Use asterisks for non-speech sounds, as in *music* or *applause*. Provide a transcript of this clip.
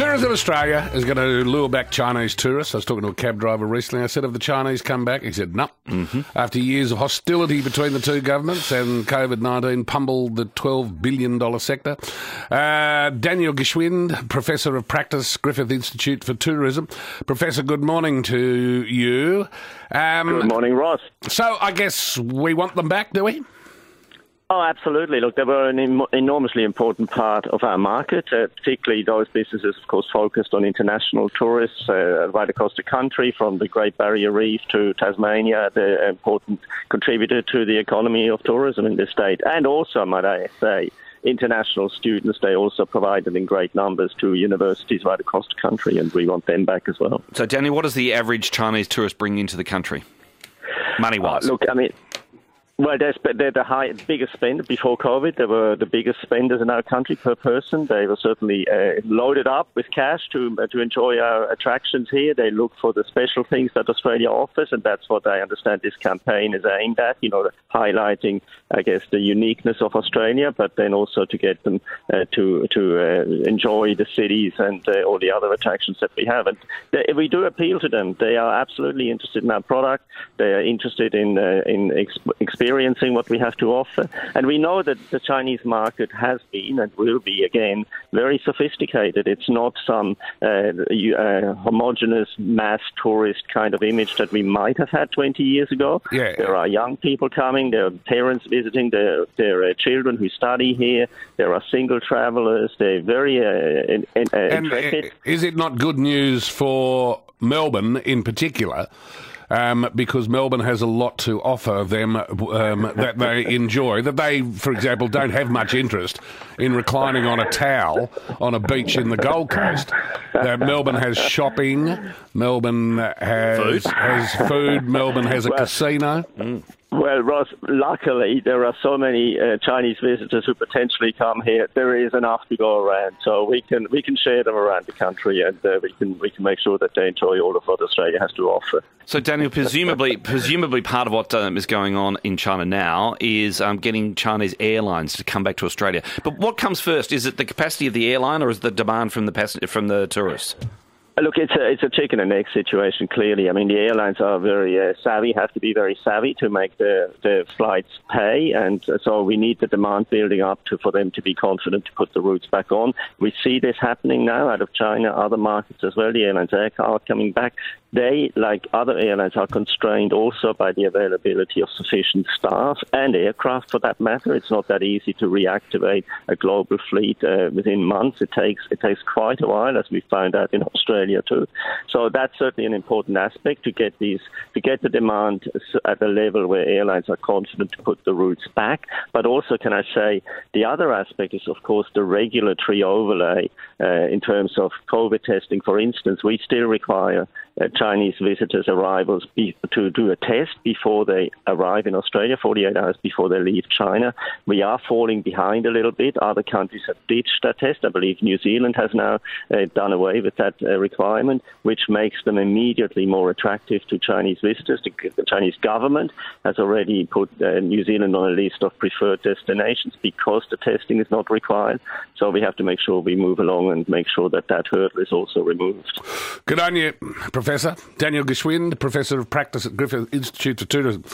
Tourism Australia is going to lure back Chinese tourists. I was talking to a cab driver recently. I said, Have the Chinese come back? He said, No. Mm-hmm. After years of hostility between the two governments and COVID 19 pummeled the $12 billion sector. Uh, Daniel Gschwind, Professor of Practice, Griffith Institute for Tourism. Professor, good morning to you. Um, good morning, Ross. So I guess we want them back, do we? Oh, absolutely. Look, they were an enormously important part of our market, uh, particularly those businesses, of course, focused on international tourists uh, right across the country, from the Great Barrier Reef to Tasmania, the important contributor to the economy of tourism in the state. And also, might I say, international students, they also provided in great numbers to universities right across the country, and we want them back as well. So, Danny, what does the average Chinese tourist bring into the country, money wise? Uh, look, I mean, well, they're, they're the high, biggest spender before COVID. They were the biggest spenders in our country per person. They were certainly uh, loaded up with cash to uh, to enjoy our attractions here. They look for the special things that Australia offers, and that's what I understand this campaign is aimed at. You know, highlighting, I guess, the uniqueness of Australia, but then also to get them uh, to to uh, enjoy the cities and uh, all the other attractions that we have. And they, we do appeal to them. They are absolutely interested in our product. They are interested in uh, in experiencing experiencing what we have to offer. And we know that the Chinese market has been and will be again very sophisticated. It's not some uh, uh, homogenous mass tourist kind of image that we might have had 20 years ago. Yeah. There are young people coming, there are parents visiting, there, there are children who study here, there are single travelers, they're very uh, in, in, uh, and uh, Is it not good news for Melbourne in particular? Um, because Melbourne has a lot to offer them um, that they enjoy. That they, for example, don't have much interest in reclining on a towel on a beach in the Gold Coast. That Melbourne has shopping, Melbourne has food. has food, Melbourne has a well, casino. Well, Ross, luckily there are so many uh, Chinese visitors who potentially come here. There is enough to go around, so we can we can share them around the country, and uh, we can we can make sure that they enjoy all of what Australia has to offer. So, Daniel, presumably, *laughs* presumably part of what um, is going on in China now is um, getting Chinese airlines to come back to Australia. But what comes first? Is it the capacity of the airline, or is it the demand from the from the tourists? Look, it's a it's a chicken and egg situation. Clearly, I mean the airlines are very uh, savvy, have to be very savvy to make the the flights pay, and so we need the demand building up to for them to be confident to put the routes back on. We see this happening now out of China, other markets as well. The airlines are coming back. They, like other airlines, are constrained also by the availability of sufficient staff and aircraft, for that matter. It's not that easy to reactivate a global fleet uh, within months. It takes it takes quite a while, as we found out in Australia too. So that's certainly an important aspect to get these to get the demand at a level where airlines are confident to put the routes back. But also, can I say the other aspect is of course the regulatory overlay uh, in terms of COVID testing. For instance, we still require uh, Chinese visitors' arrivals be, to do a test before they arrive in Australia, 48 hours before they leave China. We are falling behind a little bit. Other countries have ditched that test. I believe New Zealand has now uh, done away with that uh, requirement, which makes them immediately more attractive to Chinese visitors. The, the Chinese government has already put uh, New Zealand on a list of preferred destinations because the testing is not required. So we have to make sure we move along and make sure that that hurdle is also removed. Good on you, Professor. Daniel Gschwind, Professor of Practice at Griffith Institute of Tourism.